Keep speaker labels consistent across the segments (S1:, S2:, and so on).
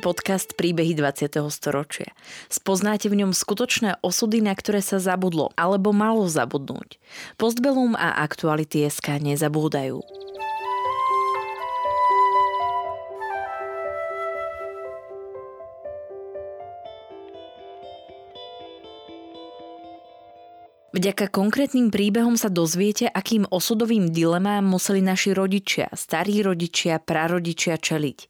S1: Počúvate podcast Príbehy 20. storočia. Spoznáte v ňom skutočné osudy, na ktoré sa zabudlo alebo malo zabudnúť. Postbelum a aktuality SK nezabúdajú. Vďaka konkrétnym príbehom sa dozviete, akým osudovým dilemám museli naši rodičia, starí rodičia, prarodičia čeliť.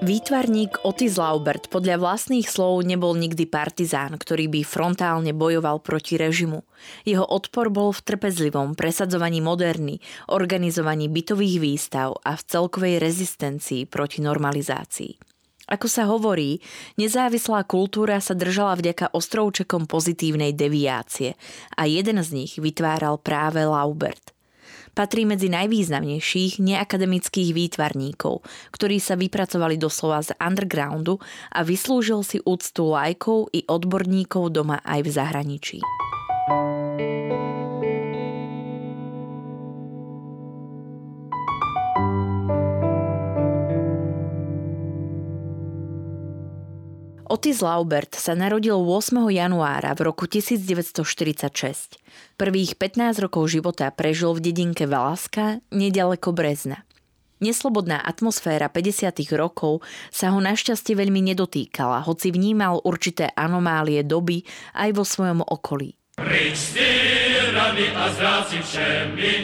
S1: Výtvarník Otis Laubert podľa vlastných slov nebol nikdy partizán, ktorý by frontálne bojoval proti režimu. Jeho odpor bol v trpezlivom presadzovaní moderny, organizovaní bytových výstav a v celkovej rezistencii proti normalizácii. Ako sa hovorí, nezávislá kultúra sa držala vďaka ostrovčekom pozitívnej deviácie a jeden z nich vytváral práve Laubert – Patrí medzi najvýznamnejších neakademických výtvarníkov, ktorí sa vypracovali doslova z undergroundu a vyslúžil si úctu lajkov i odborníkov doma aj v zahraničí. Otis Laubert sa narodil 8. januára v roku 1946. Prvých 15 rokov života prežil v dedinke Valaska, nedaleko Brezna. Neslobodná atmosféra 50. rokov sa ho našťastie veľmi nedotýkala, hoci vnímal určité anomálie doby aj vo svojom okolí. Prič a zráci všemi,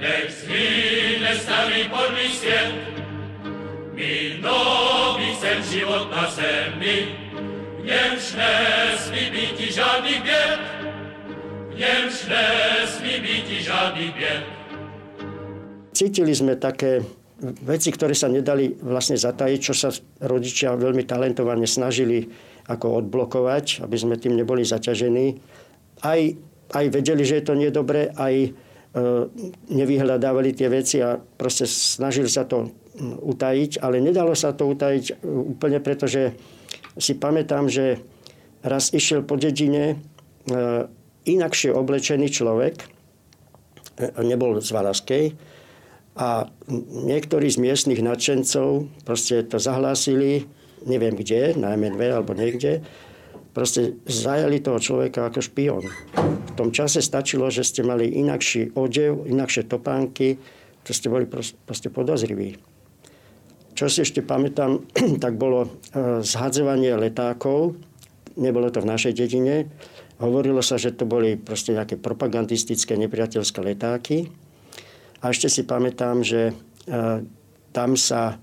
S1: nech zhýne starý podlý my nový sem život na zemi, v němž nesmí být žádný běd, v němž nesmí být žádný běd. Cítili sme také veci, ktoré sa nedali vlastne zatajiť, čo sa rodičia veľmi talentovane snažili ako odblokovať, aby sme tým neboli zaťažení. Aj, aj vedeli, že je to nedobré, aj e, nevyhľadávali tie veci a proste snažili sa to utajiť, ale nedalo sa to utajiť e, úplne, pretože si pamätám, že raz išiel po dedine e, inakšie oblečený človek, e, nebol z Valaskej, a niektorí z miestnych nadšencov proste to zahlásili, neviem kde, na MNV alebo niekde, proste zajali toho človeka ako špion. V tom čase stačilo, že ste mali inakší odev, inakšie topánky, to ste boli proste podozriví. Čo si ešte pamätám, tak bolo e, zhadzovanie letákov. Nebolo to v našej dedine. Hovorilo sa, že to boli proste nejaké propagandistické nepriateľské letáky. A ešte si pamätám, že e, tam sa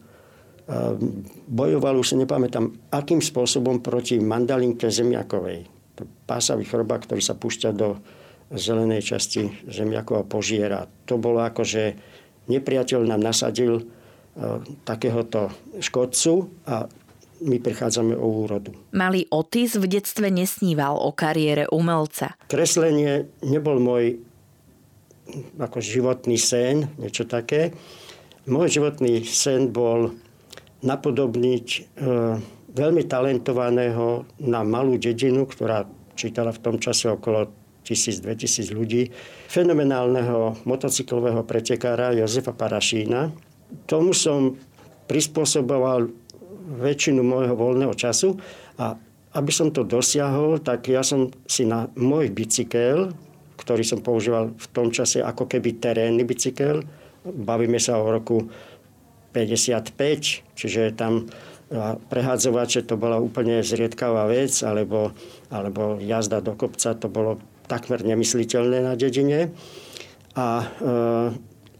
S1: e, bojoval, už si nepamätám, akým spôsobom proti mandalinke zemiakovej. To pásavý chorobák, ktorý sa púšťa do zelenej časti zemiakov a požiera. To bolo ako, že nepriateľ nám nasadil takéhoto škodcu a my prichádzame o úrodu. Malý Otis v detstve nesníval o kariére umelca.
S2: Kreslenie nebol môj ako životný sen, niečo také. Môj životný sen bol napodobniť e, veľmi talentovaného na malú dedinu, ktorá čítala v tom čase okolo 1000-2000 ľudí, fenomenálneho motocyklového pretekára Jozefa Parašína, tomu som prispôsoboval väčšinu môjho voľného času a aby som to dosiahol, tak ja som si na môj bicykel, ktorý som používal v tom čase ako keby terénny bicykel, bavíme sa o roku 55, čiže tam prehádzovače to bola úplne zriedkavá vec, alebo, alebo jazda do kopca to bolo takmer nemysliteľné na dedine. A e,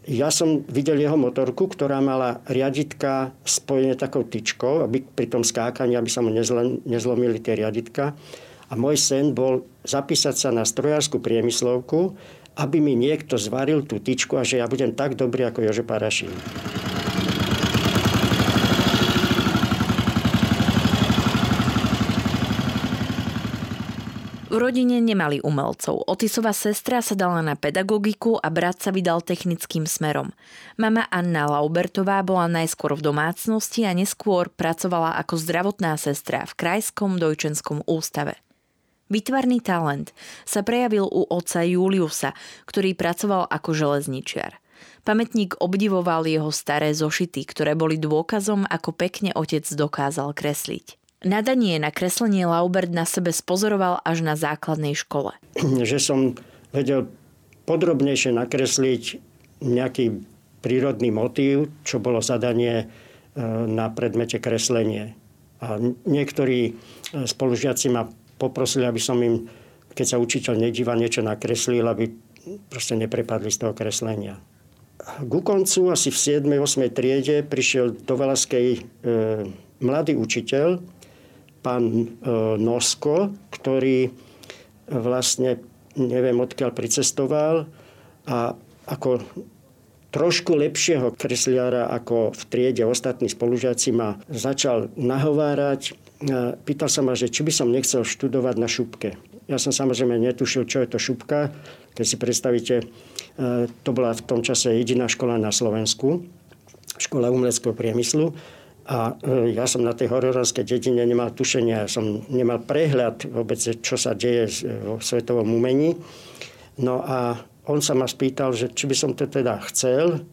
S2: ja som videl jeho motorku, ktorá mala riaditka spojené takou tyčkou, aby pri tom skákaní, aby sa mu nezlomili tie riaditka. A môj sen bol zapísať sa na strojárskú priemyslovku, aby mi niekto zvaril tú tyčku a že ja budem tak dobrý ako Jože Parašín.
S1: Rodine nemali umelcov. Otisova sestra sa dala na pedagogiku a brat sa vydal technickým smerom. Mama Anna Laubertová bola najskôr v domácnosti a neskôr pracovala ako zdravotná sestra v Krajskom dojčenskom ústave. Vytvarný talent sa prejavil u otca Juliusa, ktorý pracoval ako železničiar. Pamätník obdivoval jeho staré zošity, ktoré boli dôkazom, ako pekne otec dokázal kresliť. Nadanie na kreslenie Laubert na sebe spozoroval až na základnej škole.
S2: Že som vedel podrobnejšie nakresliť nejaký prírodný motív, čo bolo zadanie e, na predmete kreslenie. A niektorí e, spolužiaci ma poprosili, aby som im, keď sa učiteľ nedíva, niečo nakreslil, aby proste neprepadli z toho kreslenia. Ku koncu, asi v 7. 8. triede, prišiel do Valaskej e, mladý učiteľ, pán e, Nosko, ktorý vlastne neviem odkiaľ pricestoval a ako trošku lepšieho kresliara ako v triede ostatní spolužiaci ma začal nahovárať. Pýtal sa ma, že či by som nechcel študovať na šupke. Ja som samozrejme netušil, čo je to šupka. Keď si predstavíte, e, to bola v tom čase jediná škola na Slovensku, škola umeleckého priemyslu. A e, ja som na tej hororovskej dedine nemal tušenia, som nemal prehľad vôbec, čo sa deje vo svetovom umení. No a on sa ma spýtal, že či by som to teda chcel.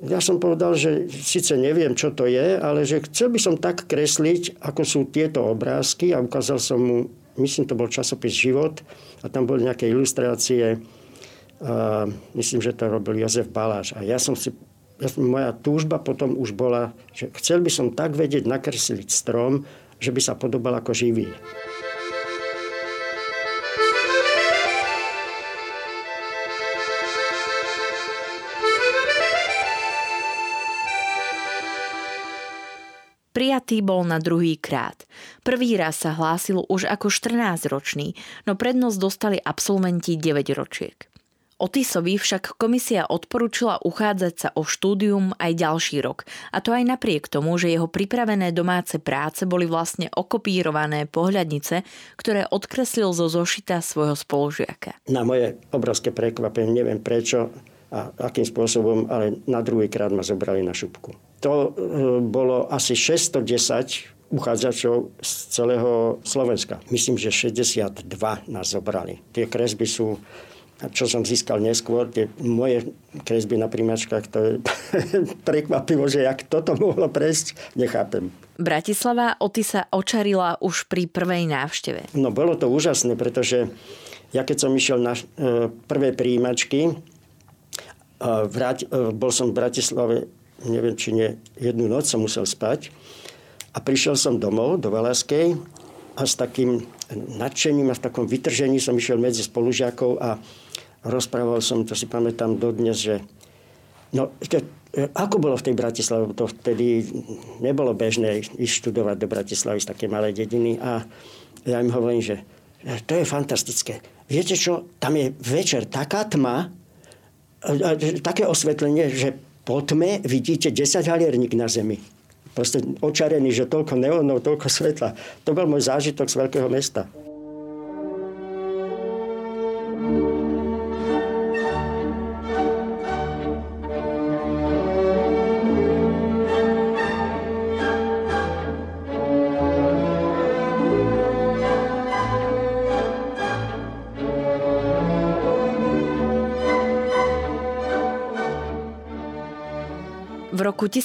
S2: Ja som povedal, že síce neviem, čo to je, ale že chcel by som tak kresliť, ako sú tieto obrázky a ukázal som mu, myslím, to bol časopis Život a tam boli nejaké ilustrácie, a myslím, že to robil Jozef Baláš. A ja som si moja túžba potom už bola, že chcel by som tak vedieť nakresliť strom, že by sa podobal ako živý.
S1: Prijatý bol na druhý krát. Prvý raz sa hlásil už ako 14-ročný, no prednosť dostali absolventi 9 ročiek. Otisovi však komisia odporúčila uchádzať sa o štúdium aj ďalší rok. A to aj napriek tomu, že jeho pripravené domáce práce boli vlastne okopírované pohľadnice, ktoré odkreslil zo zošita svojho spolužiaka.
S2: Na moje obrovské prekvapenie, neviem prečo a akým spôsobom, ale na druhý krát ma zobrali na šupku. To e, bolo asi 610 uchádzačov z celého Slovenska. Myslím, že 62 nás zobrali. Tie kresby sú čo som získal neskôr, tie moje kresby na primačkách, to je prekvapivo, že jak toto mohlo prejsť, nechápem.
S1: Bratislava Oty sa očarila už pri prvej návšteve.
S2: No bolo to úžasné, pretože ja keď som išiel na e, prvé príjimačky, e, e, bol som v Bratislave, neviem či nie, jednu noc som musel spať a prišiel som domov do Valaskej a s takým nadšením a v takom vytržení som išiel medzi spolužiakov a rozprával som, to si pamätám dodnes, že no, ke, ako bolo v tej Bratislave, to vtedy nebolo bežné ísť študovať do Bratislavy z také malej dediny a ja im hovorím, že to je fantastické. Viete čo, tam je večer taká tma, také osvetlenie, že po tme vidíte 10 halierník na zemi. Proste očarený, že toľko neónov, toľko svetla. To bol môj zážitok z veľkého mesta.
S1: Roku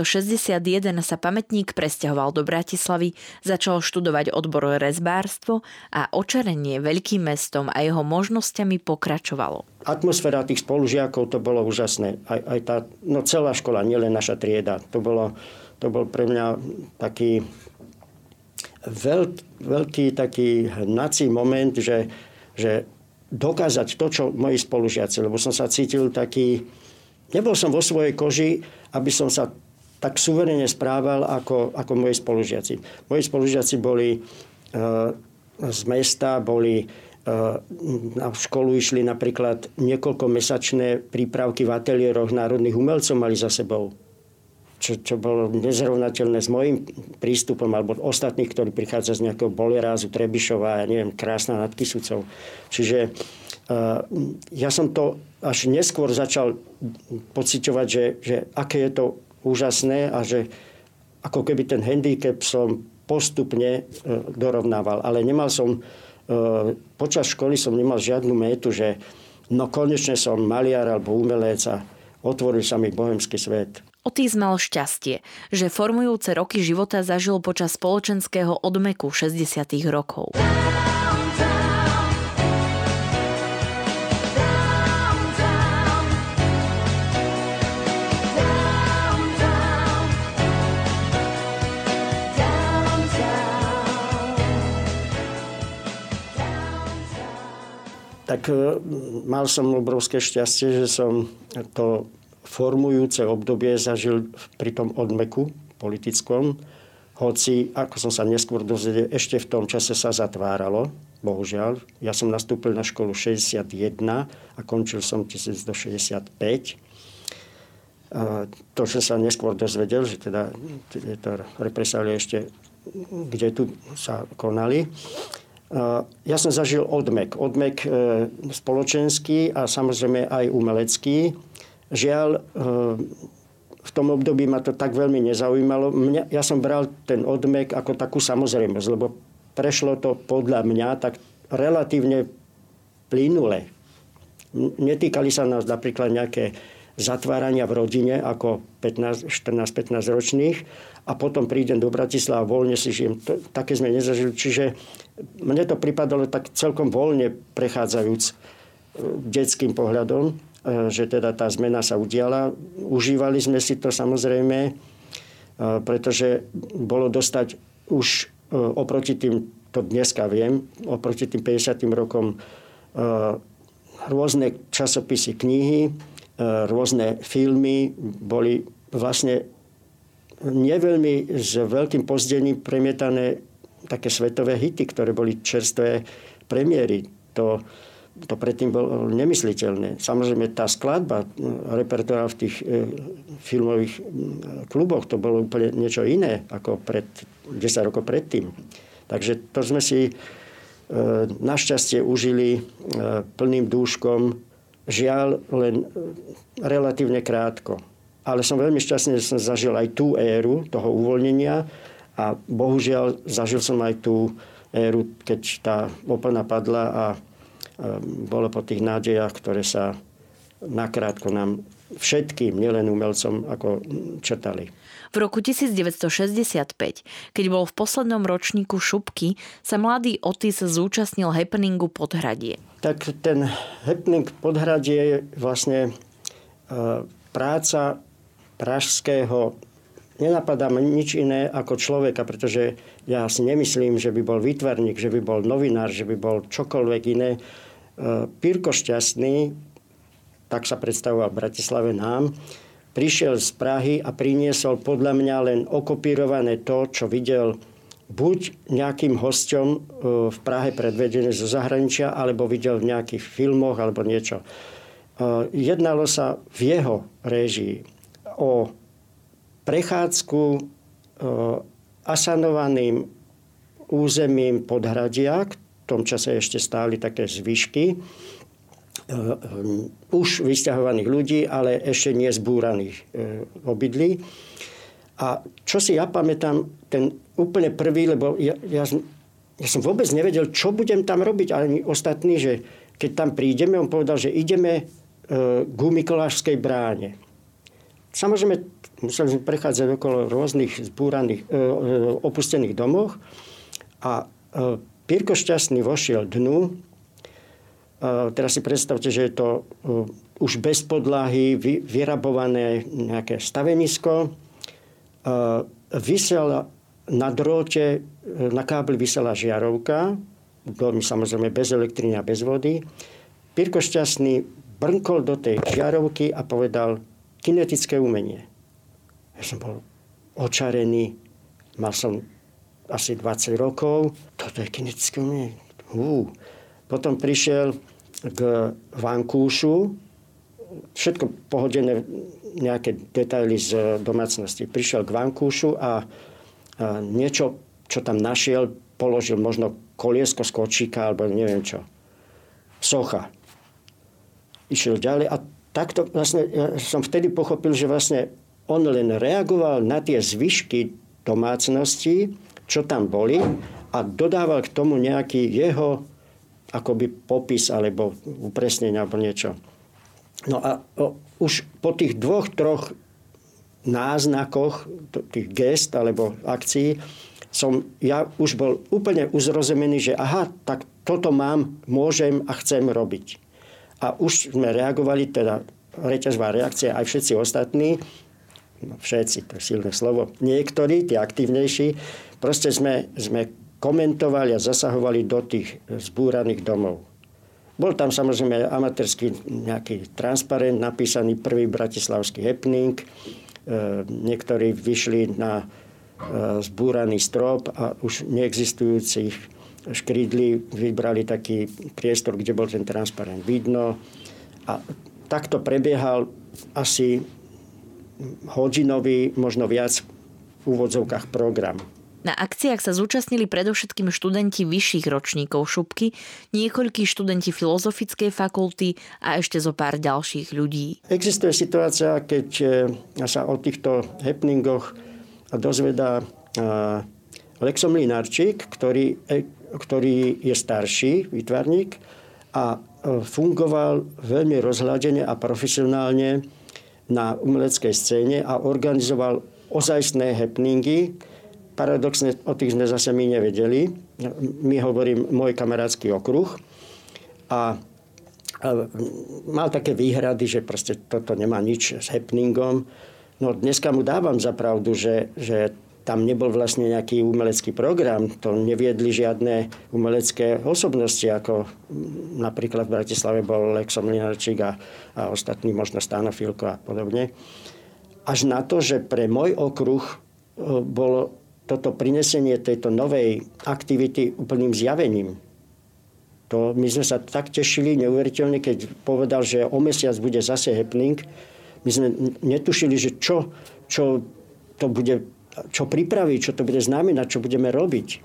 S1: 1961 sa pamätník presťahoval do Bratislavy, začal študovať odbor rezbárstvo a očarenie veľkým mestom a jeho možnosťami pokračovalo.
S2: Atmosféra tých spolužiakov to bolo úžasné. Aj, aj tá, no celá škola, nielen naša trieda. To, bolo, to bol pre mňa taký veľk, veľký taký hnací moment, že, že dokázať to, čo moji spolužiaci, lebo som sa cítil taký, nebol som vo svojej koži, aby som sa tak suverene správal ako, ako moji spolužiaci. Moji spolužiaci boli e, z mesta, boli e, na školu išli napríklad niekoľko mesačné prípravky v ateliéroch národných umelcov mali za sebou. čo, čo bolo nezrovnateľné s môjim prístupom alebo ostatných, ktorí prichádza z nejakého Bolerázu, Trebišova, ja neviem, krásna nad Kisucov. Čiže ja som to až neskôr začal pociťovať, že, že aké je to úžasné a že ako keby ten handicap som postupne uh, dorovnával. Ale nemal som, uh, počas školy som nemal žiadnu métu, že no konečne som maliar alebo umelec a otvoril sa mi bohemský svet.
S1: Otis mal šťastie, že formujúce roky života zažil počas spoločenského odmeku 60. rokov.
S2: Tak e, mal som obrovské šťastie, že som to formujúce obdobie zažil pri tom odmeku politickom, hoci, ako som sa neskôr dozvedel, ešte v tom čase sa zatváralo, bohužiaľ. Ja som nastúpil na školu 61 a končil som 1965. A to som sa neskôr dozvedel, že teda tieto represálie ešte kde tu sa konali. Ja som zažil odmek. Odmek e, spoločenský a samozrejme aj umelecký. Žiaľ, eh, v tom období ma to tak veľmi nezaujímalo. Mňa, ja som bral ten odmek ako takú samozrejmosť, lebo prešlo to podľa mňa tak relatívne plynule. Netýkali sa nás napríklad nejaké zatvárania v rodine ako 14-15 ročných a potom prídem do Bratislava a voľne si žijem. To, také sme nezažili. Čiže mne to pripadalo tak celkom voľne prechádzajúc eh, detským pohľadom. E, že teda tá zmena sa udiala. Užívali sme si to samozrejme, e, pretože bolo dostať už e, oproti tým, to dneska viem, oproti tým 50. rokom rôzne časopisy, knihy, rôzne filmy boli vlastne neveľmi s veľkým pozdením premietané také svetové hity, ktoré boli čerstvé premiéry. To, to predtým bolo nemysliteľné. Samozrejme, tá skladba repertoára v tých e, filmových kluboch, to bolo úplne niečo iné ako pred 10 rokov predtým. Takže to sme si e, našťastie užili e, plným dúškom. Žiaľ, len relatívne krátko. Ale som veľmi šťastný, že som zažil aj tú éru toho uvoľnenia a bohužiaľ zažil som aj tú éru, keď tá opona padla a bolo po tých nádejach, ktoré sa nakrátko nám všetkým, nielen umelcom, ako četali.
S1: V roku 1965, keď bol v poslednom ročníku Šupky, sa mladý Otis zúčastnil happeningu Podhradie.
S2: Tak ten happening Podhradie je vlastne e, práca pražského nenapadá ma nič iné ako človeka, pretože ja si nemyslím, že by bol výtvarník, že by bol novinár, že by bol čokoľvek iné. E, Pirko Šťastný, tak sa predstavoval v Bratislave nám, prišiel z Prahy a priniesol podľa mňa len okopírované to, čo videl buď nejakým hosťom e, v Prahe predvedené zo zahraničia, alebo videl v nejakých filmoch alebo niečo. E, jednalo sa v jeho réžii o prechádzku asanovaným územím Podhradia, tom čase ešte stáli také zvyšky už vysťahovaných ľudí, ale ešte nie zbúraných eh, obydlí. A čo si ja pamätám, ten úplne prvý, lebo ja, ja, ja som vôbec nevedel, čo budem tam robiť, ani ostatní, že keď tam prídeme, on povedal, že ideme eh, k Mikolášskej bráne. Samozrejme, museli sme prechádzať okolo rôznych zbúraných, opustených domoch a Pirko Šťastný vošiel dnu. Teraz si predstavte, že je to už bez podlahy vyrabované nejaké stavenisko. Vysel na dróte, na kábli vysela žiarovka, veľmi samozrejme bez elektriny a bez vody. Pirko Šťastný brnkol do tej žiarovky a povedal kinetické umenie. Ja som bol očarený, mal som asi 20 rokov. Toto je kinetické umenie. Hú. Potom prišiel k vankúšu, všetko pohodené, nejaké detaily z domácnosti. Prišiel k vankúšu a, a niečo, čo tam našiel, položil možno koliesko z kočíka alebo neviem čo. Socha. Išiel ďalej a takto vlastne ja som vtedy pochopil, že vlastne on len reagoval na tie zvyšky domácnosti, čo tam boli a dodával k tomu nejaký jeho akoby popis alebo upresnenie alebo niečo. No a o, už po tých dvoch, troch náznakoch tých gest alebo akcií som ja už bol úplne uzrozemený, že aha, tak toto mám, môžem a chcem robiť. A už sme reagovali, teda reťažová reakcia, aj všetci ostatní, no všetci, to je silné slovo, niektorí, tí aktívnejší, proste sme, sme komentovali a zasahovali do tých zbúraných domov. Bol tam samozrejme amatérsky nejaký transparent napísaný prvý bratislavský happening. E, niektorí vyšli na e, zbúraný strop a už neexistujúcich škrídli vybrali taký priestor, kde bol ten transparent vidno. A takto prebiehal asi hodinový, možno viac v úvodzovkách program.
S1: Na akciách sa zúčastnili predovšetkým študenti vyšších ročníkov šupky, niekoľkí študenti filozofickej fakulty a ešte zo pár ďalších ľudí.
S2: Existuje situácia, keď eh, sa o týchto happeningoch dozvedá eh, Lexom Linarčík, ktorý, eh, ktorý je starší výtvarník a fungoval veľmi rozhľadene a profesionálne na umeleckej scéne a organizoval ozajstné happeningy, Paradoxne o tých sme zase my nevedeli. My hovorím môj kamarátsky okruh. A, a mal také výhrady, že proste toto nemá nič s happeningom. No dneska mu dávam za pravdu, že, že tam nebol vlastne nejaký umelecký program. To neviedli žiadne umelecké osobnosti, ako napríklad v Bratislave bol Lexom Linarčík a, a ostatní, možno Stáno Filko a podobne. Až na to, že pre môj okruh e, bolo toto prinesenie tejto novej aktivity úplným zjavením. To, my sme sa tak tešili neuveriteľne, keď povedal, že o mesiac bude zase happening. My sme netušili, že čo, čo to bude, čo pripraví, čo to bude znamenať, čo budeme robiť.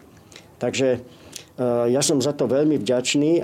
S2: Takže uh, ja som za to veľmi vďačný.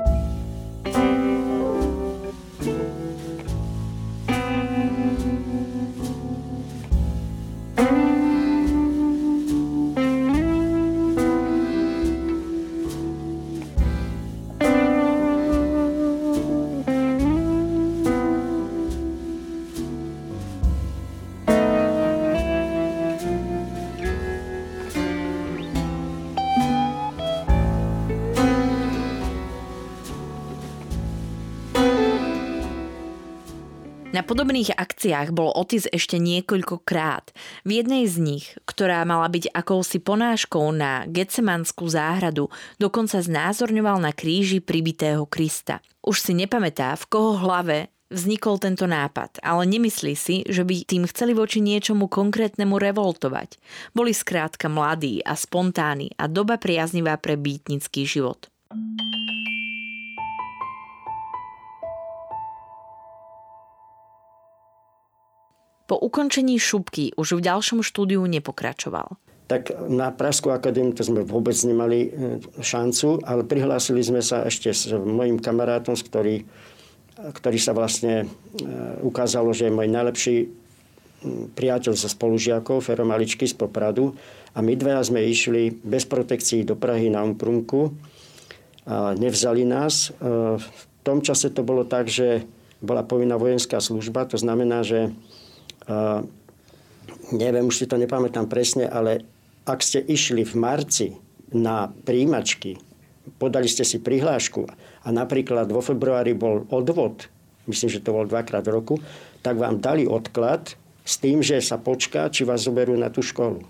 S1: Podobných akciách bol Otis ešte niekoľkokrát. V jednej z nich, ktorá mala byť akousi ponáškou na Getsemanskú záhradu, dokonca znázorňoval na kríži pribitého Krista. Už si nepamätá, v koho hlave vznikol tento nápad, ale nemyslí si, že by tým chceli voči niečomu konkrétnemu revoltovať. Boli skrátka mladí a spontánni a doba priaznivá pre býtnický život. Po ukončení šupky už v ďalšom štúdiu nepokračoval.
S2: Tak na Pražskú akadémiu to sme vôbec nemali e, šancu, ale prihlásili sme sa ešte s mojim kamarátom, ktorý, ktorý sa vlastne e, ukázalo, že je môj najlepší priateľ zo spolužiakov, Fero Maličky z Popradu. A my dvaja sme išli bez protekcií do Prahy na Umprumku. A nevzali nás. E, v tom čase to bolo tak, že bola povinná vojenská služba, to znamená, že neviem, už si to nepamätám presne, ale ak ste išli v marci na príjimačky, podali ste si prihlášku a napríklad vo februári bol odvod, myslím, že to bol dvakrát v roku, tak vám dali odklad s tým, že sa počká, či vás zoberú na tú školu.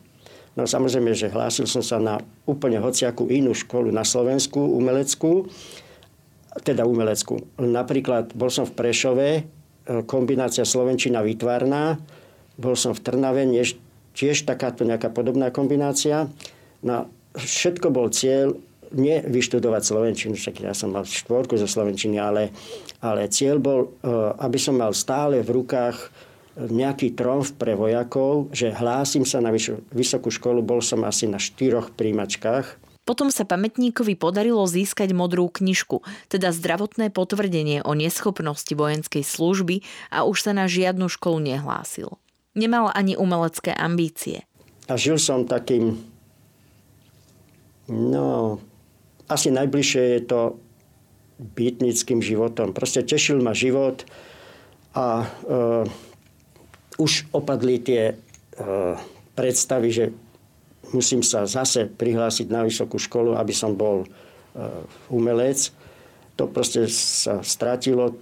S2: No samozrejme, že hlásil som sa na úplne hociakú inú školu na Slovensku, umeleckú, teda umeleckú. Napríklad bol som v Prešove, kombinácia Slovenčina výtvarná. Bol som v Trnave, tiež takáto nejaká podobná kombinácia. No, všetko bol cieľ nie vyštudovať Slovenčinu, však ja som mal štvorku zo Slovenčiny, ale, ale cieľ bol, e, aby som mal stále v rukách nejaký tromf pre vojakov, že hlásim sa na vysokú školu, bol som asi na štyroch príjmačkách.
S1: Potom sa pamätníkovi podarilo získať modrú knižku, teda zdravotné potvrdenie o neschopnosti vojenskej služby a už sa na žiadnu školu nehlásil. Nemal ani umelecké ambície.
S2: A žil som takým, no, asi najbližšie je to bytnickým životom. Proste tešil ma život a e, už opadli tie e, predstavy, že musím sa zase prihlásiť na vysokú školu, aby som bol e, umelec. To proste sa stratilo,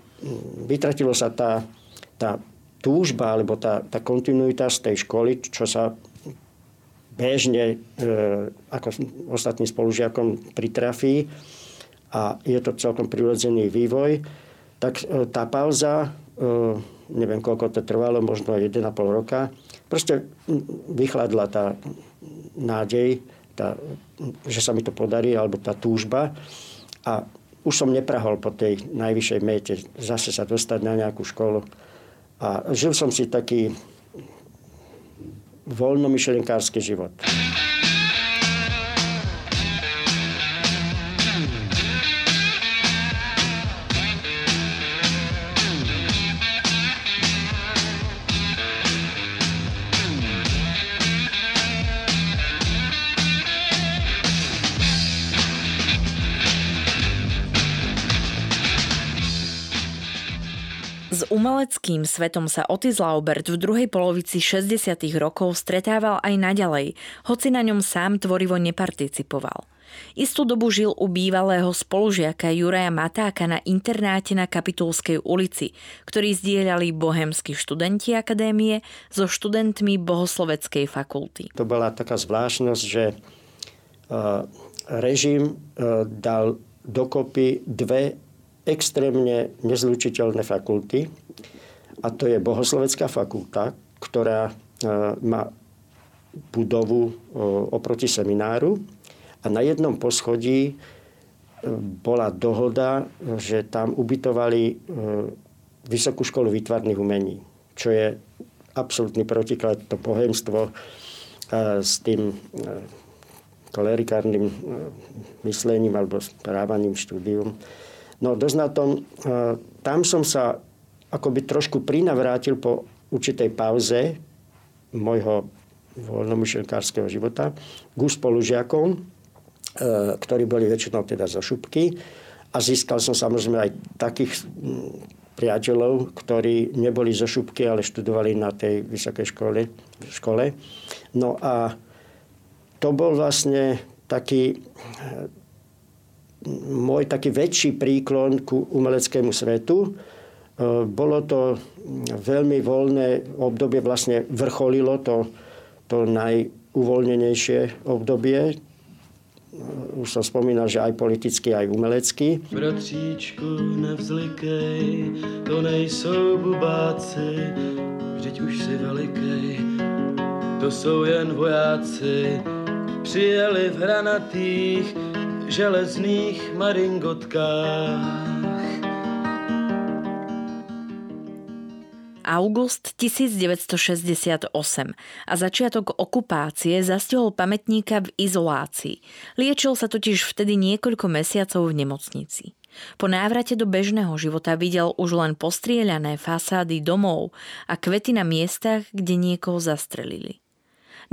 S2: vytratilo sa tá, tá túžba alebo tá, tá kontinuita z tej školy, čo sa bežne e, ako ostatným spolužiakom pritrafí. A je to celkom prirodzený vývoj, tak e, tá pauza, e, neviem koľko to trvalo, možno 1,5 roka, proste vychladla tá nádej, tá, že sa mi to podarí, alebo tá túžba. A už som neprahol po tej najvyššej mete zase sa dostať na nejakú školu. A žil som si taký voľnomyšlenkársky život.
S1: Umeleckým svetom sa Otis Laubert v druhej polovici 60. rokov stretával aj naďalej, hoci na ňom sám tvorivo neparticipoval. Istú dobu žil u bývalého spolužiaka Juraja Matáka na internáte na Kapitulskej ulici, ktorý zdieľali bohemskí študenti akadémie so študentmi Bohosloveckej fakulty.
S2: To bola taká zvláštnosť, že uh, režim uh, dal dokopy dve extrémne nezlučiteľné fakulty. A to je Bohoslovecká fakulta, ktorá e, má budovu e, oproti semináru. A na jednom poschodí e, bola dohoda, že tam ubytovali Vysokú školu výtvarných umení, čo je absolútny protiklad, to pohemstvo s tým klerikárnym myslením alebo správaním štúdium. No dosť na tom, e, tam som sa akoby trošku prinavrátil po určitej pauze môjho voľnomyšlenkárskeho života k spolužiakom, e, ktorí boli väčšinou teda zo šupky. A získal som samozrejme aj takých priateľov, ktorí neboli zo šupky, ale študovali na tej vysokej škole. škole. No a to bol vlastne taký môj taký väčší príklon ku umeleckému svetu. E, bolo to veľmi voľné obdobie, vlastne vrcholilo to, to najuvoľnenejšie obdobie. E, už som spomínal, že aj politicky, aj umelecky. Bratříčku, nevzlikej, to nejsou bubáci, vždyť už si velikej, to jsou jen vojáci, přijeli v hranatých, železných maringotkách.
S1: August 1968 a začiatok okupácie zastihol pamätníka v izolácii. Liečil sa totiž vtedy niekoľko mesiacov v nemocnici. Po návrate do bežného života videl už len postrieľané fasády domov a kvety na miestach, kde niekoho zastrelili.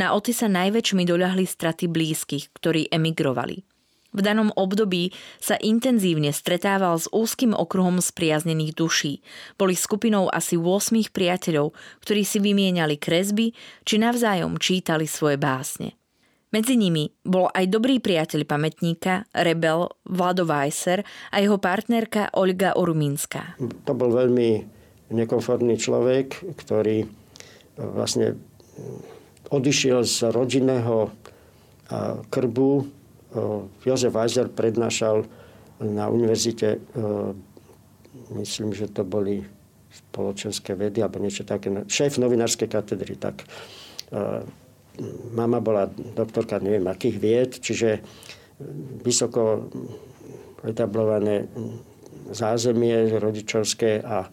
S1: Na Oty sa najväčšmi doľahli straty blízkych, ktorí emigrovali. V danom období sa intenzívne stretával s úzkým okruhom spriaznených duší. Boli skupinou asi 8 priateľov, ktorí si vymieniali kresby či navzájom čítali svoje básne. Medzi nimi bol aj dobrý priateľ pamätníka, rebel Vlado Weiser a jeho partnerka Olga Urmínska.
S2: To bol veľmi nekomfortný človek, ktorý vlastne odišiel z rodinného krbu Jozef Weiser prednášal na univerzite, myslím, že to boli spoločenské vedy alebo niečo také, šéf novinárskej katedry, tak mama bola doktorka neviem akých vied, čiže vysoko etablované zázemie rodičovské a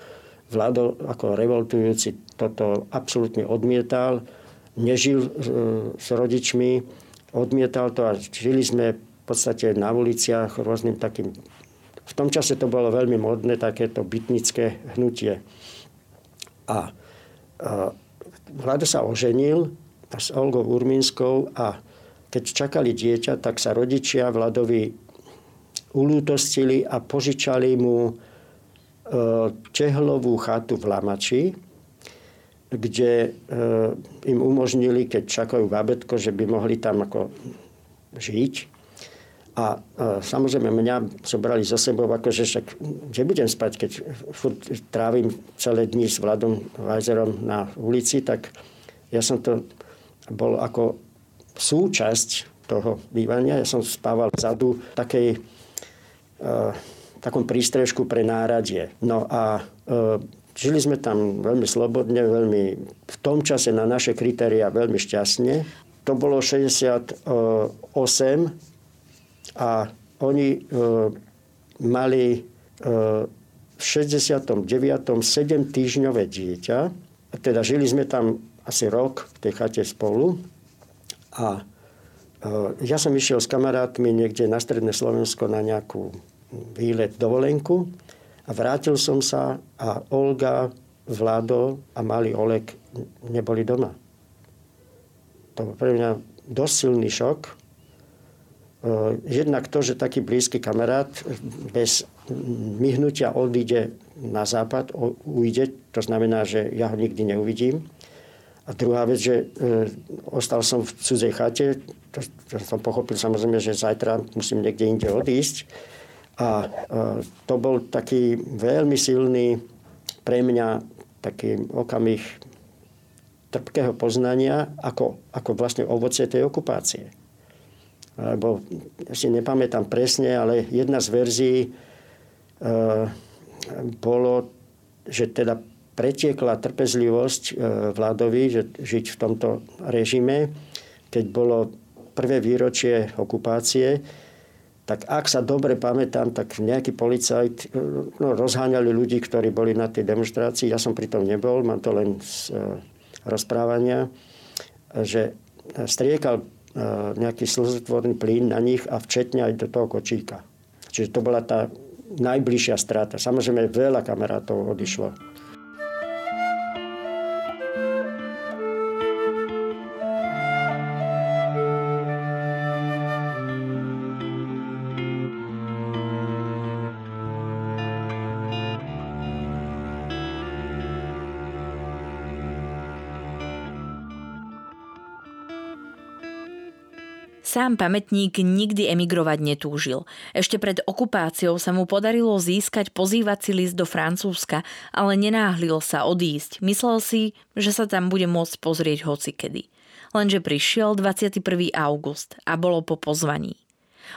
S2: Vlado ako revoltujúci toto absolútne odmietal, nežil s rodičmi, odmietal to a žili sme v podstate na uliciach rôznym takým... V tom čase to bolo veľmi modné, takéto bytnické hnutie. A, a Vlado sa oženil s Olgou Urminskou a keď čakali dieťa, tak sa rodičia Vladovi ulútostili a požičali mu čehlovú e, chatu v Lamači, kde e, im umožnili, keď čakajú babetko, že by mohli tam ako žiť. A, a samozrejme mňa zobrali so sebou, akože však, kde budem spať, keď furt trávim celé dni s Vladom Vajzerom na ulici, tak ja som to bol ako súčasť toho bývania. Ja som spával vzadu takej uh, takom prístrežku pre náradie. No a e, žili sme tam veľmi slobodne, veľmi v tom čase na naše kritéria veľmi šťastne. To bolo 68 a oni e, mali e, v 69. 7 týždňové dieťa. Teda žili sme tam asi rok v tej chate spolu. A e, ja som išiel s kamarátmi niekde na Stredné Slovensko na nejakú výlet dovolenku a vrátil som sa a Olga, Vlado a malý Olek neboli doma. To bol pre mňa dosť silný šok. E, jednak to, že taký blízky kamarát bez myhnutia odíde na západ, ujde, to znamená, že ja ho nikdy neuvidím. A druhá vec, že e, ostal som v cudzej chate, to, to som pochopil samozrejme, že zajtra musím niekde inde odísť. A to bol taký veľmi silný pre mňa taký okamih trpkého poznania ako, ako vlastne ovocie tej okupácie. Lebo ja si nepamätám presne, ale jedna z verzií e, bolo, že teda pretiekla trpezlivosť e, vládovi, že žiť v tomto režime, keď bolo prvé výročie okupácie, tak ak sa dobre pamätám, tak nejaký policajt no, rozháňali ľudí, ktorí boli na tej demonstrácii. Ja som pri tom nebol, mám to len z uh, rozprávania, že striekal uh, nejaký slzotvorný plyn na nich a včetne aj do toho kočíka. Čiže to bola tá najbližšia strata. Samozrejme, veľa kamarátov odišlo.
S1: Sám pamätník nikdy emigrovať netúžil. Ešte pred okupáciou sa mu podarilo získať pozývací list do Francúzska, ale nenáhlil sa odísť. Myslel si, že sa tam bude môcť pozrieť hocikedy. Lenže prišiel 21. august a bolo po pozvaní.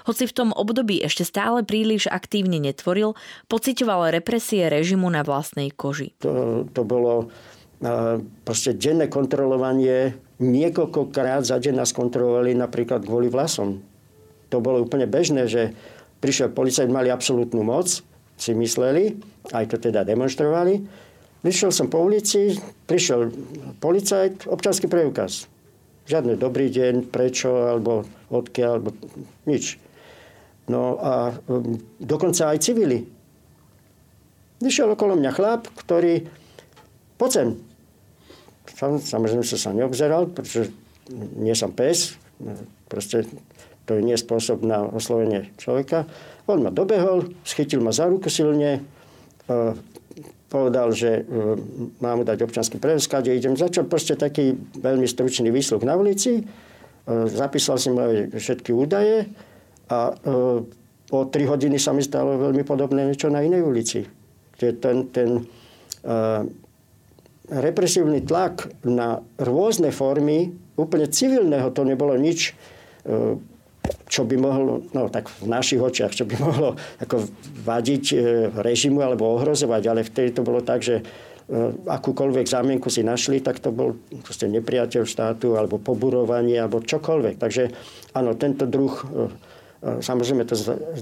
S1: Hoci v tom období ešte stále príliš aktívne netvoril, pocitoval represie režimu na vlastnej koži.
S2: To, to bolo proste denné kontrolovanie niekoľkokrát za deň nás kontrolovali napríklad kvôli vlasom. To bolo úplne bežné, že prišiel policajt, mali absolútnu moc, si mysleli, aj to teda demonstrovali. Vyšiel som po ulici, prišiel policajt, občanský preukaz. Žiadny dobrý deň, prečo, alebo odkiaľ, alebo nič. No a um, dokonca aj civili. Vyšiel okolo mňa chlap, ktorý, poď sem, Samozrejme som sa neobzeral, pretože nie som pes. Proste to nie je spôsob na oslovenie človeka. On ma dobehol, schytil ma za ruku silne, e, povedal, že e, mám mu dať občanský preukaz, kde idem. Začal proste taký veľmi stručný výsluch na ulici. E, zapísal si moje všetky údaje a o 3 hodiny sa mi stalo veľmi podobné niečo na inej ulici. Ten, ten represívny tlak na rôzne formy, úplne civilného, to nebolo nič, e, čo by mohlo, no tak v našich očiach, čo by mohlo ako vadiť e, režimu alebo ohrozovať, ale vtedy to bolo tak, že e, akúkoľvek zámienku si našli, tak to bol proste nepriateľ štátu alebo poburovanie alebo čokoľvek. Takže áno, tento druh samozrejme to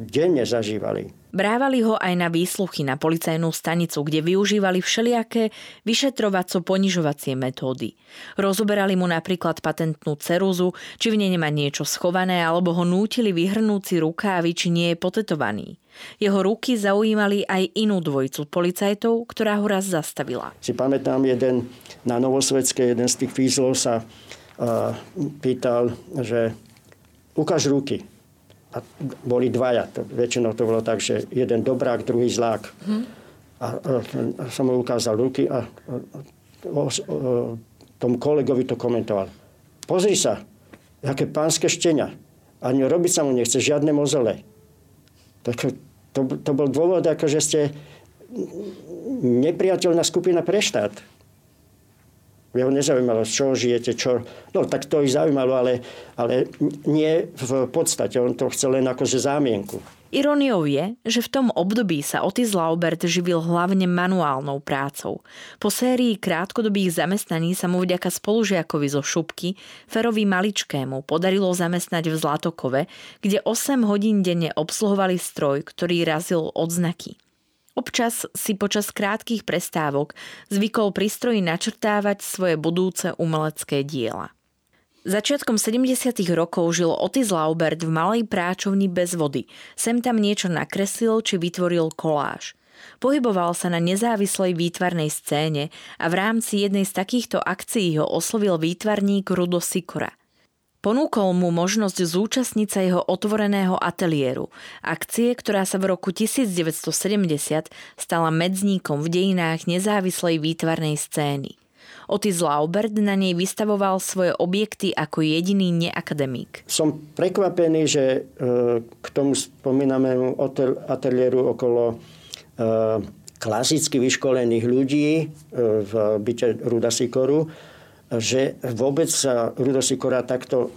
S2: denne zažívali.
S1: Brávali ho aj na výsluchy na policajnú stanicu, kde využívali všelijaké vyšetrovaco-ponižovacie metódy. Rozoberali mu napríklad patentnú ceruzu, či v nej nemá niečo schované, alebo ho nútili vyhrnúť si rukávy, či nie je potetovaný. Jeho ruky zaujímali aj inú dvojicu policajtov, ktorá ho raz zastavila.
S2: Si pamätám, jeden na Novosvedskej, jeden z tých fízlov sa uh, pýtal, že ukáž ruky. A boli dvaja. Väčšinou to bolo tak, že jeden dobrák, druhý zlák. Hmm. A, a, a som mu ukázal ruky a, a, o, o, tomu kolegovi to komentoval. Pozri sa, aké pánske štenia. Ani robiť sa mu nechce, žiadne mozole. Tak to, to bol dôvod, ako že ste nepriateľná skupina pre štát. Jeho nezaujímalo, z čoho žijete, čo... No, tak to ich zaujímalo, ale, ale nie v podstate. On to chcel len akože zámienku.
S1: Ironiou je, že v tom období sa Otis Laubert živil hlavne manuálnou prácou. Po sérii krátkodobých zamestnaní sa mu vďaka spolužiakovi zo Šupky, Ferovi Maličkému, podarilo zamestnať v Zlatokove, kde 8 hodín denne obsluhovali stroj, ktorý razil odznaky. Občas si počas krátkých prestávok zvykol prístroji načrtávať svoje budúce umelecké diela. Začiatkom 70. rokov žil Otis Laubert v malej práčovni bez vody. Sem tam niečo nakreslil či vytvoril koláž. Pohyboval sa na nezávislej výtvarnej scéne a v rámci jednej z takýchto akcií ho oslovil výtvarník Rudo Sikora. Ponúkol mu možnosť zúčastniť sa jeho otvoreného ateliéru, akcie, ktorá sa v roku 1970 stala medzníkom v dejinách nezávislej výtvarnej scény. Otis Laubert na nej vystavoval svoje objekty ako jediný neakademik.
S2: Som prekvapený, že e, k tomu spomínamému ateliéru okolo e, klasicky vyškolených ľudí e, v byte Ruda Sikoru že vôbec sa Rudo Sikora takto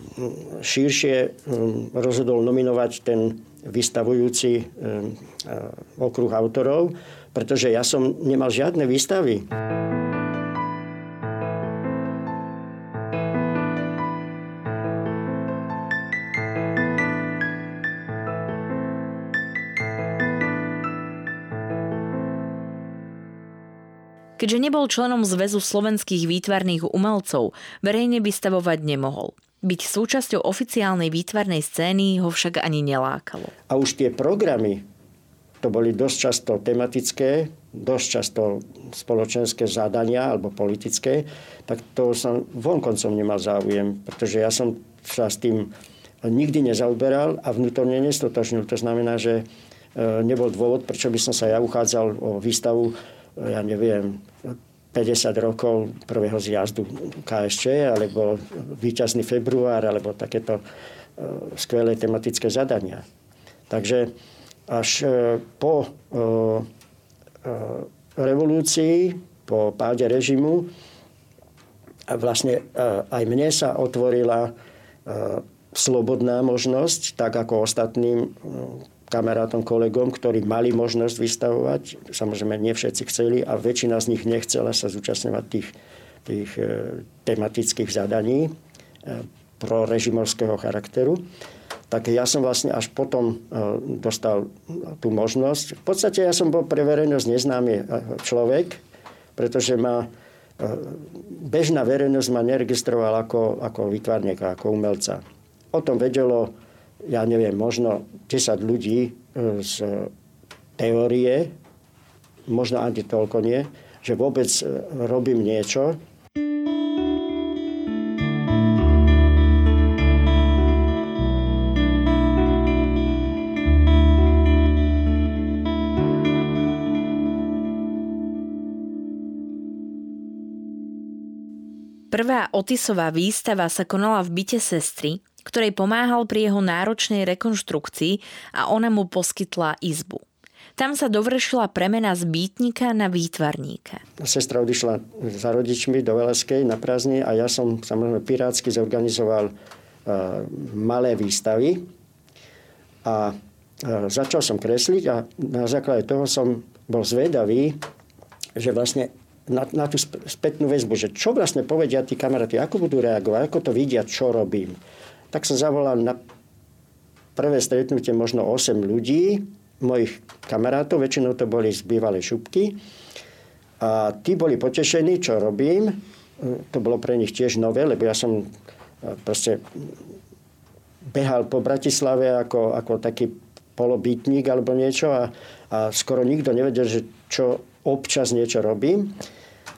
S2: širšie hm, rozhodol nominovať ten vystavujúci hm, okruh autorov, pretože ja som nemal žiadne výstavy.
S1: Keďže nebol členom Zväzu slovenských výtvarných umelcov, verejne vystavovať nemohol. Byť súčasťou oficiálnej výtvarnej scény ho však ani nelákalo.
S2: A už tie programy, to boli dosť často tematické, dosť často spoločenské zadania alebo politické, tak to som vonkoncom nemal záujem, pretože ja som sa s tým nikdy nezaoberal a vnútorne nestotožnil. To znamená, že e, nebol dôvod, prečo by som sa ja uchádzal o výstavu ja neviem, 50 rokov prvého zjazdu KSČ, alebo výťazný február, alebo takéto e, skvelé tematické zadania. Takže až e, po e, revolúcii, po páde režimu, vlastne aj mne sa otvorila slobodná možnosť, tak ako ostatným kamarátom, kolegom, ktorí mali možnosť vystavovať. Samozrejme, nie všetci chceli a väčšina z nich nechcela sa zúčastňovať tých, tých e, tematických zadaní e, pro režimovského charakteru. Tak ja som vlastne až potom e, dostal tú možnosť. V podstate ja som bol pre verejnosť neznámy človek, pretože ma bežná verejnosť ma neregistrovala ako, ako vytvarníka, ako umelca. O tom vedelo ja neviem, možno 10 ľudí e, z teórie, možno ani toľko nie, že vôbec e, robím niečo,
S1: Prvá Otisová výstava sa konala v byte sestry, ktorej pomáhal pri jeho náročnej rekonštrukcii a ona mu poskytla izbu. Tam sa dovršila premena z býtnika na výtvarníka.
S2: Sestra odišla za rodičmi do Veleskej na prázdne a ja som samozrejme pirátsky zorganizoval uh, malé výstavy a uh, začal som kresliť a na základe toho som bol zvedavý, že vlastne na, na tú spätnú väzbu, že čo vlastne povedia tí kamaráti, ako budú reagovať, ako to vidia, čo robím tak som zavolal na prvé stretnutie možno 8 ľudí, mojich kamarátov, väčšinou to boli z bývalej šupky. A tí boli potešení, čo robím. To bolo pre nich tiež nové, lebo ja som proste behal po Bratislave ako, ako taký polobytník alebo niečo a, a skoro nikto nevedel, že čo občas niečo robím.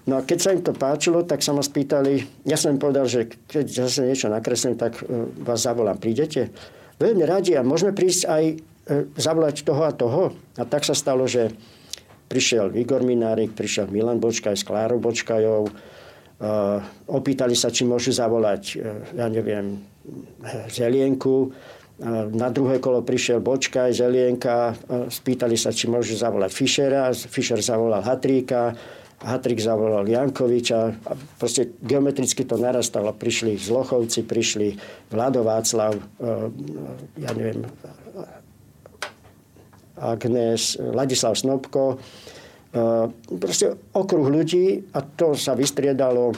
S2: No a keď sa im to páčilo, tak sa ma spýtali, ja som im povedal, že keď zase niečo nakreslím, tak e, vás zavolám, prídete? Veľmi radi a môžeme prísť aj e, zavolať toho a toho. A tak sa stalo, že prišiel Igor Minárik, prišiel Milan Bočkaj s Klárou Bočkajou, Uh, opýtali sa, či môžu zavolať, ja neviem, Zelienku. Na druhé kolo prišiel Bočka, Zelienka. Spýtali sa, či môžu zavolať Fischera. Fischer zavolal Hatríka. Hatrik zavolal Jankoviča. A proste geometricky to narastalo. Prišli Zlochovci, prišli Vlado Václav, ja neviem, Agnes, Ladislav Snobko Eh, proste okruh ľudí a to sa vystriedalo,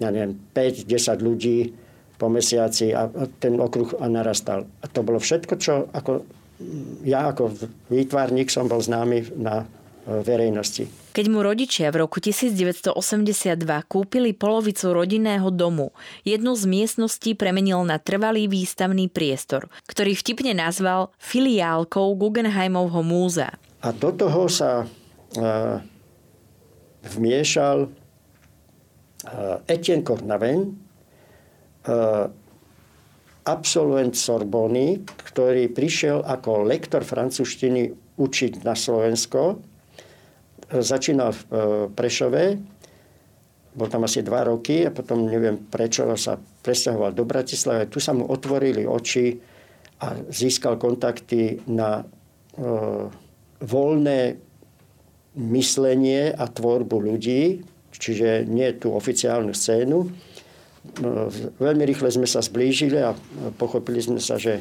S2: ja neviem, 5-10 ľudí po mesiaci a ten okruh narastal. A to bolo všetko, čo ako, ja ako výtvarník som bol známy na eh, verejnosti.
S1: Keď mu rodičia v roku 1982 kúpili polovicu rodinného domu, jednu z miestností premenil na trvalý výstavný priestor, ktorý vtipne nazval filiálkou Guggenheimovho múzea.
S2: A do toho sa vmiešal Etienne Cornaven, absolvent Sorbony, ktorý prišiel ako lektor francúzštiny učiť na Slovensko. Začínal v Prešove, bol tam asi dva roky a potom neviem prečo sa presťahoval do Bratislavy. Tu sa mu otvorili oči a získal kontakty na voľné myslenie a tvorbu ľudí, čiže nie tú oficiálnu scénu. No, veľmi rýchle sme sa zblížili a pochopili sme sa, že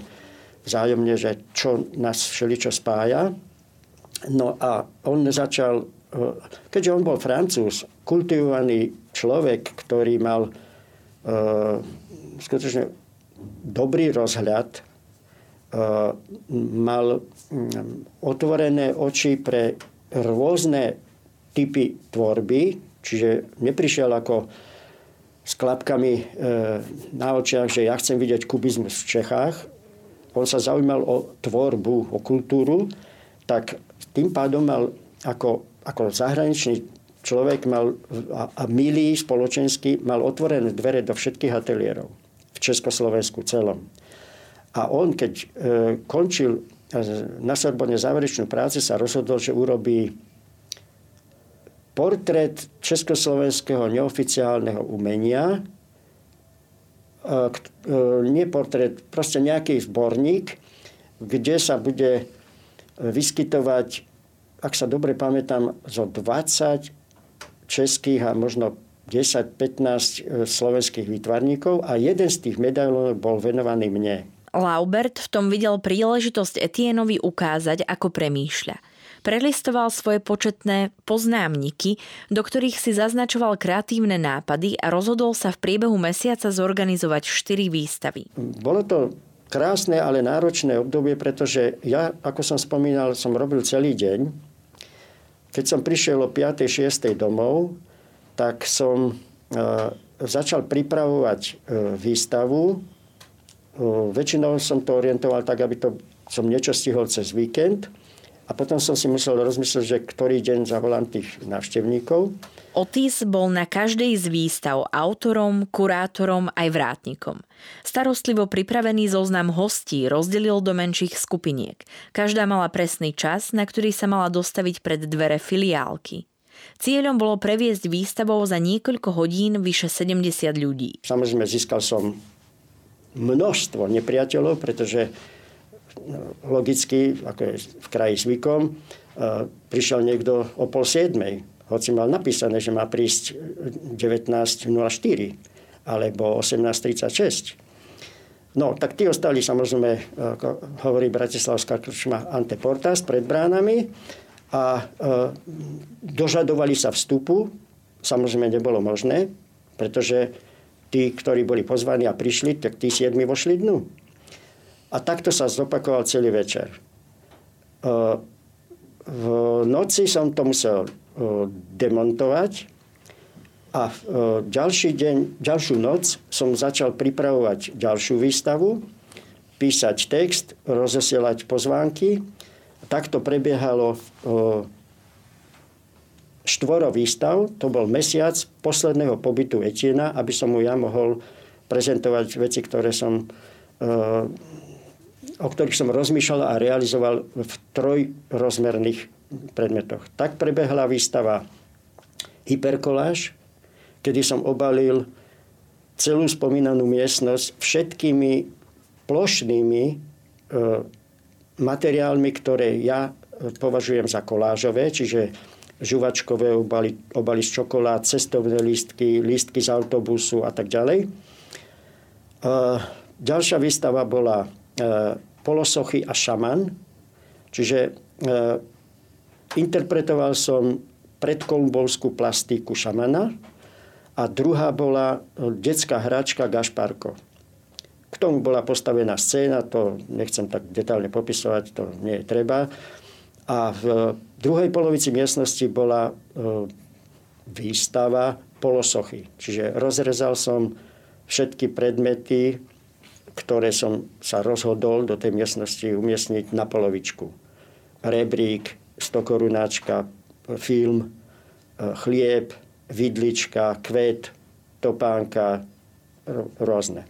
S2: vzájomne, že čo nás všeličo spája. No a on začal, keďže on bol francúz, kultivovaný človek, ktorý mal uh, skutočne dobrý rozhľad, uh, mal um, otvorené oči pre rôzne typy tvorby, čiže neprišiel ako s klapkami e, na očiach, že ja chcem vidieť kubizmus v Čechách. On sa zaujímal o tvorbu, o kultúru, tak tým pádom mal ako, ako zahraničný človek mal, a, a milý spoločenský mal otvorené dvere do všetkých ateliérov v Československu celom. A on, keď e, končil na Sorbonne záverečnú prácu sa rozhodol, že urobí portrét československého neoficiálneho umenia, e, nie portrét, proste nejaký zborník, kde sa bude vyskytovať, ak sa dobre pamätám, zo 20 českých a možno 10-15 e, slovenských výtvarníkov a jeden z tých medailónov bol venovaný mne.
S1: Laubert v tom videl príležitosť Etienovi ukázať, ako premýšľa. Prelistoval svoje početné poznámniky, do ktorých si zaznačoval kreatívne nápady a rozhodol sa v priebehu mesiaca zorganizovať 4 výstavy.
S2: Bolo to krásne, ale náročné obdobie, pretože ja, ako som spomínal, som robil celý deň. Keď som prišiel o 5. 6. domov, tak som e, začal pripravovať e, výstavu, väčšinou som to orientoval tak, aby to som niečo stihol cez víkend. A potom som si musel rozmyslieť, že ktorý deň zavolám tých návštevníkov.
S1: Otis bol na každej z výstav autorom, kurátorom aj vrátnikom. Starostlivo pripravený zoznam hostí rozdelil do menších skupiniek. Každá mala presný čas, na ktorý sa mala dostaviť pred dvere filiálky. Cieľom bolo previesť výstavou za niekoľko hodín vyše 70 ľudí.
S2: Samozrejme, získal som množstvo nepriateľov, pretože no, logicky, ako je v kraji zvykom, e, prišiel niekto o pol siedmej, hoci mal napísané, že má prísť 19.04 alebo 18.36. No, tak tí ostali samozrejme, ako hovorí Bratislavská krčma Anteportas pred bránami a e, dožadovali sa vstupu. Samozrejme nebolo možné, pretože tí, ktorí boli pozvaní a prišli, tak tí siedmi vošli dnu. A takto sa zopakoval celý večer. V noci som to musel demontovať a ďalší deň, ďalšiu noc som začal pripravovať ďalšiu výstavu, písať text, rozosielať pozvánky. Takto prebiehalo štvoro výstav, to bol mesiac posledného pobytu Etiena, aby som mu ja mohol prezentovať veci, ktoré som, eh, o ktorých som rozmýšľal a realizoval v trojrozmerných predmetoch. Tak prebehla výstava Hyperkoláž, kedy som obalil celú spomínanú miestnosť všetkými plošnými eh, materiálmi, ktoré ja považujem za kolážové, čiže žuvačkové obaly, obaly z čokolád, cestovné lístky, lístky z autobusu a tak ďalej. Ďalšia výstava bola e, polosochy a šaman, čiže e, interpretoval som predkolumbolskú plastiku šamana a druhá bola e, detská hračka Gašparko. K tomu bola postavená scéna, to nechcem tak detálne popisovať, to nie je treba. A v druhej polovici miestnosti bola výstava polosochy. Čiže rozrezal som všetky predmety, ktoré som sa rozhodol do tej miestnosti umiestniť na polovičku. Rebrík, stokorunáčka, film, e, chlieb, vidlička, kvet, topánka, rôzne.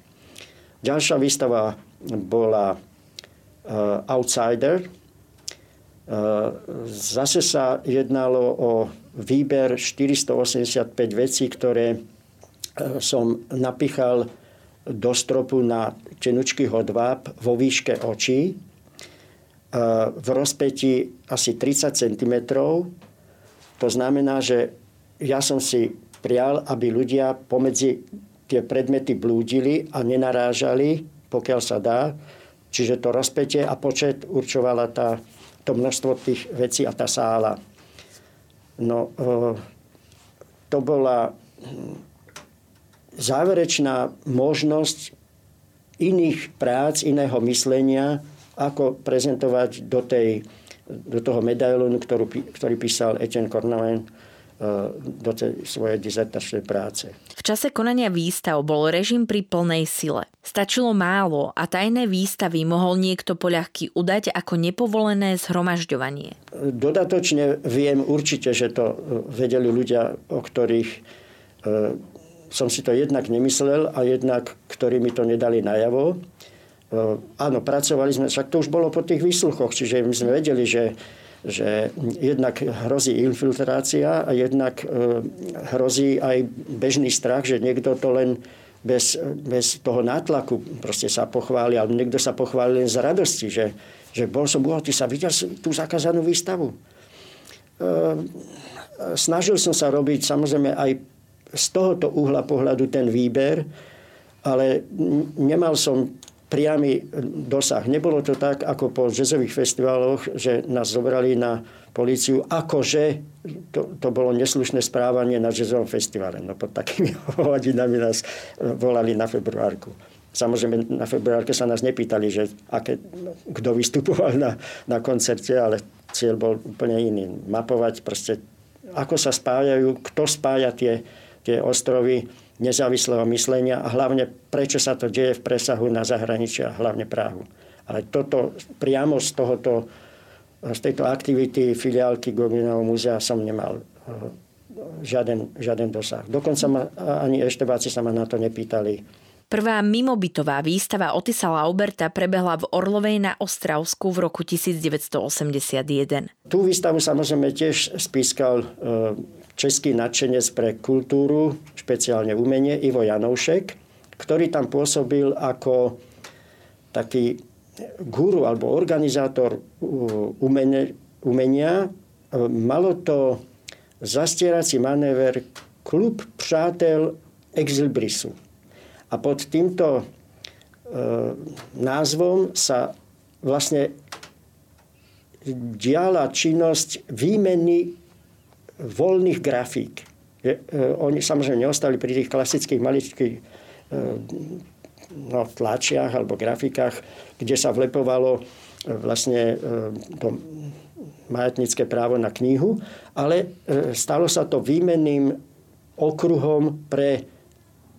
S2: Ďalšia výstava bola uh, Outsider. Uh, zase sa jednalo o výber 485 vecí, ktoré som napichal do stropu na tenučký hodváb vo výške očí v rozpeti asi 30 cm. To znamená, že ja som si prial, aby ľudia pomedzi tie predmety blúdili a nenarážali, pokiaľ sa dá. Čiže to rozpetie a počet určovala tá, to množstvo tých vecí a tá sála. No, e, to bola záverečná možnosť iných prác, iného myslenia, ako prezentovať do, tej, do toho medailonu, ktorú, ktorý písal Etienne Cornelen eh, do tej svojej dizertačnej práce.
S1: V čase konania výstav bol režim pri plnej sile. Stačilo málo a tajné výstavy mohol niekto poľahky udať ako nepovolené zhromažďovanie.
S2: Dodatočne viem určite, že to vedeli ľudia, o ktorých eh, som si to jednak nemyslel a jednak, ktorí mi to nedali najavo. E, áno, pracovali sme, však to už bolo po tých výsluchoch, čiže my sme vedeli, že, že jednak hrozí infiltrácia a jednak e, hrozí aj bežný strach, že niekto to len bez, bez toho nátlaku proste sa pochváli, alebo niekto sa pochváli len z radosti, že, že bol som, ty sa videl tú zakázanú výstavu. E, snažil som sa robiť samozrejme aj z tohoto uhla pohľadu ten výber, ale nemal som priamy dosah. Nebolo to tak, ako po jazzových festivaloch, že nás zobrali na políciu, akože to, to bolo neslušné správanie na jazzovom festivale. No pod takými hodinami nás volali na februárku. Samozrejme, na februárke sa nás nepýtali, že aké, kto vystupoval na, na koncerte, ale cieľ bol úplne iný. Mapovať proste, ako sa spájajú, kto spája tie, tie ostrovy nezávislého myslenia a hlavne prečo sa to deje v presahu na zahraničia, hlavne Prahu. Ale toto priamo z, tohoto, z tejto aktivity filiálky Goginovho múzea som nemal eh, žiaden, žiaden dosah. Dokonca ma, ani eštebáci sa ma na to nepýtali.
S1: Prvá mimobytová výstava Otisa Lauberta prebehla v Orlovej na Ostravsku v roku 1981.
S2: Tú výstavu samozrejme tiež spískal eh, český nadšenec pre kultúru, špeciálne umenie, Ivo Janoušek, ktorý tam pôsobil ako taký guru alebo organizátor umenia. umenia. Malo to zastierací manéver Klub přátel Exilbrisu. A pod týmto e, názvom sa vlastne diala činnosť výmeny voľných grafík. Je, e, oni samozrejme neostali pri tých klasických maličkých e, no, tlačiach alebo grafikách, kde sa vlepovalo vlastne to majetnické právo na knihu, ale stalo sa to výmenným okruhom pre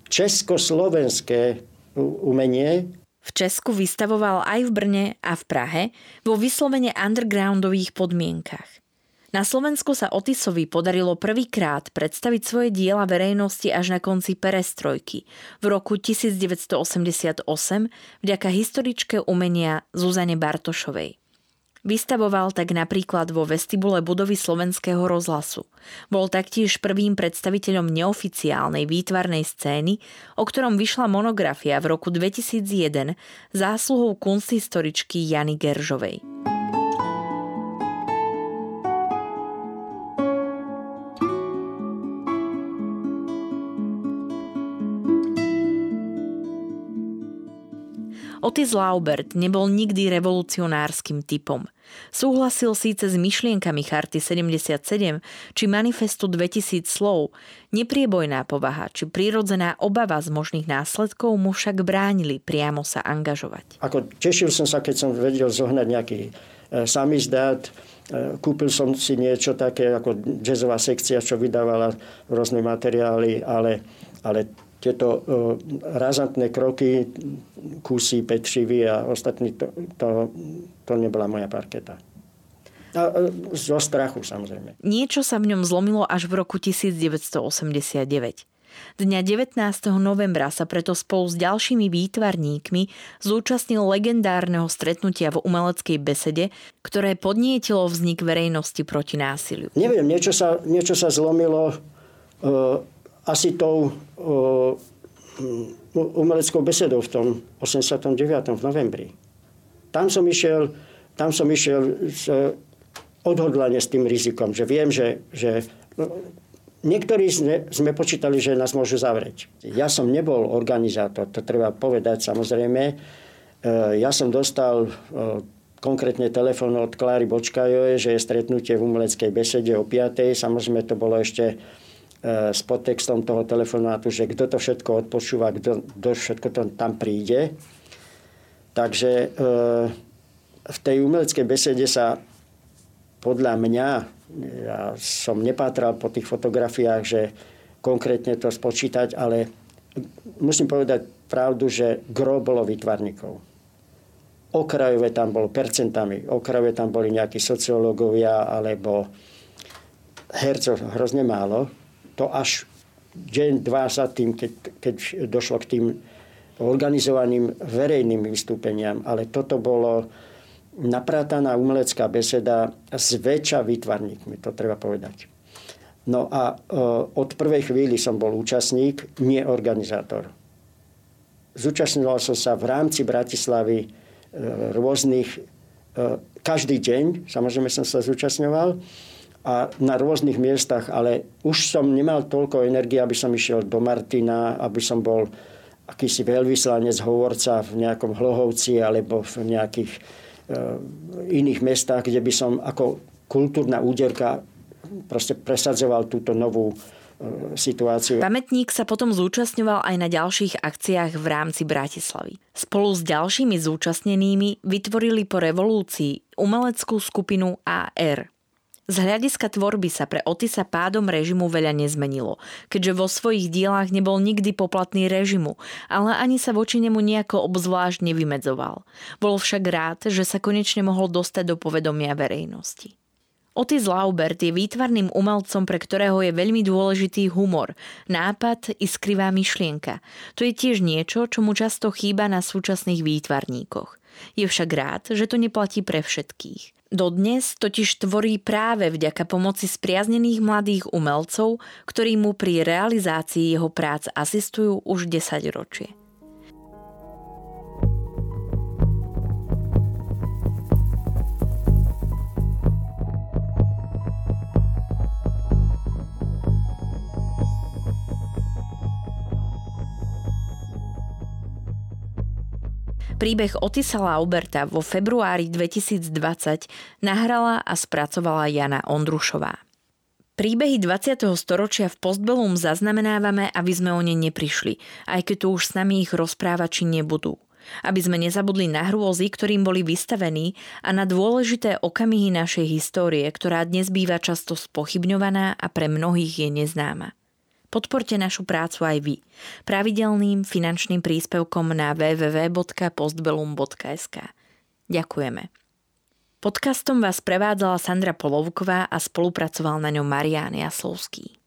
S2: československé umenie.
S1: V Česku vystavoval aj v Brne a v Prahe vo vyslovene undergroundových podmienkach. Na Slovensku sa Otisovi podarilo prvýkrát predstaviť svoje diela verejnosti až na konci perestrojky v roku 1988 vďaka historičke umenia Zuzane Bartošovej. Vystavoval tak napríklad vo vestibule budovy slovenského rozhlasu. Bol taktiež prvým predstaviteľom neoficiálnej výtvarnej scény, o ktorom vyšla monografia v roku 2001 zásluhou kunsthistoričky Jany Geržovej. Otis Laubert nebol nikdy revolucionárskym typom. Súhlasil síce s myšlienkami Charty 77 či Manifestu 2000 slov, nepriebojná povaha či prírodzená obava z možných následkov mu však bránili priamo sa angažovať.
S2: Ako tešil som sa, keď som vedel zohnať nejaký e, samizdát, e, Kúpil som si niečo také ako jazzová sekcia, čo vydávala rôzne materiály, ale, ale tieto uh, razantné kroky, kusy, Petrivy a ostatní, to, to, to nebola moja parketa. A, uh, zo strachu samozrejme.
S1: Niečo sa v ňom zlomilo až v roku 1989. Dňa 19. novembra sa preto spolu s ďalšími výtvarníkmi zúčastnil legendárneho stretnutia v umeleckej besede, ktoré podnietilo vznik verejnosti proti násiliu.
S2: Neviem, niečo sa, niečo sa zlomilo uh, asi tou umeleckou besedou v tom 89. v novembri. Tam som išiel, tam som išiel s, odhodlane s tým rizikom, že viem, že, že no, niektorí sme, sme počítali, že nás môžu zavrieť. Ja som nebol organizátor, to treba povedať samozrejme. E, ja som dostal e, konkrétne telefón od Kláry Bočkajovej, že je stretnutie v umeleckej besede o 5. Samozrejme to bolo ešte s podtextom toho telefonátu, že kto to všetko odpočúva, kto, všetko to tam príde. Takže e, v tej umeleckej besede sa podľa mňa, ja som nepátral po tých fotografiách, že konkrétne to spočítať, ale musím povedať pravdu, že gro bolo vytvarníkov. Okrajové tam bolo percentami, okrajové tam boli nejakí sociológovia alebo hercov hrozne málo to až deň, dva za tým, keď, keď došlo k tým organizovaným verejným vystúpeniam. Ale toto bolo naprátaná umelecká beseda s väčšia výtvarníkmi, to treba povedať. No a e, od prvej chvíli som bol účastník, nie organizátor. Zúčastňoval som sa v rámci Bratislavy e, rôznych, e, každý deň, samozrejme som sa zúčastňoval, a na rôznych miestach, ale už som nemal toľko energie, aby som išiel do Martina, aby som bol akýsi veľvyslanec, hovorca v nejakom Hlohovci alebo v nejakých e, iných mestách, kde by som ako kultúrna úderka proste presadzoval túto novú e, situáciu.
S1: Pamätník sa potom zúčastňoval aj na ďalších akciách v rámci Bratislavy. Spolu s ďalšími zúčastnenými vytvorili po revolúcii umeleckú skupinu AR. Z hľadiska tvorby sa pre Otisa pádom režimu veľa nezmenilo, keďže vo svojich dielách nebol nikdy poplatný režimu, ale ani sa voči nemu nejako obzvlášť nevymedzoval. Bol však rád, že sa konečne mohol dostať do povedomia verejnosti. Otis Laubert je výtvarným umelcom, pre ktorého je veľmi dôležitý humor, nápad i skrivá myšlienka. To je tiež niečo, čo mu často chýba na súčasných výtvarníkoch. Je však rád, že to neplatí pre všetkých. Dodnes totiž tvorí práve vďaka pomoci spriaznených mladých umelcov, ktorí mu pri realizácii jeho prác asistujú už 10 ročie. Príbeh Otisa Lauberta vo februári 2020 nahrala a spracovala Jana Ondrušová. Príbehy 20. storočia v Postbellum zaznamenávame, aby sme o ne neprišli, aj keď tu už s nami ich rozprávači nebudú. Aby sme nezabudli na hrôzy, ktorým boli vystavení a na dôležité okamihy našej histórie, ktorá dnes býva často spochybňovaná a pre mnohých je neznáma. Podporte našu prácu aj vy. Pravidelným finančným príspevkom na www.postbellum.sk. Ďakujeme. Podcastom vás prevádzala Sandra Polovková a spolupracoval na ňom Marián Jaslovský.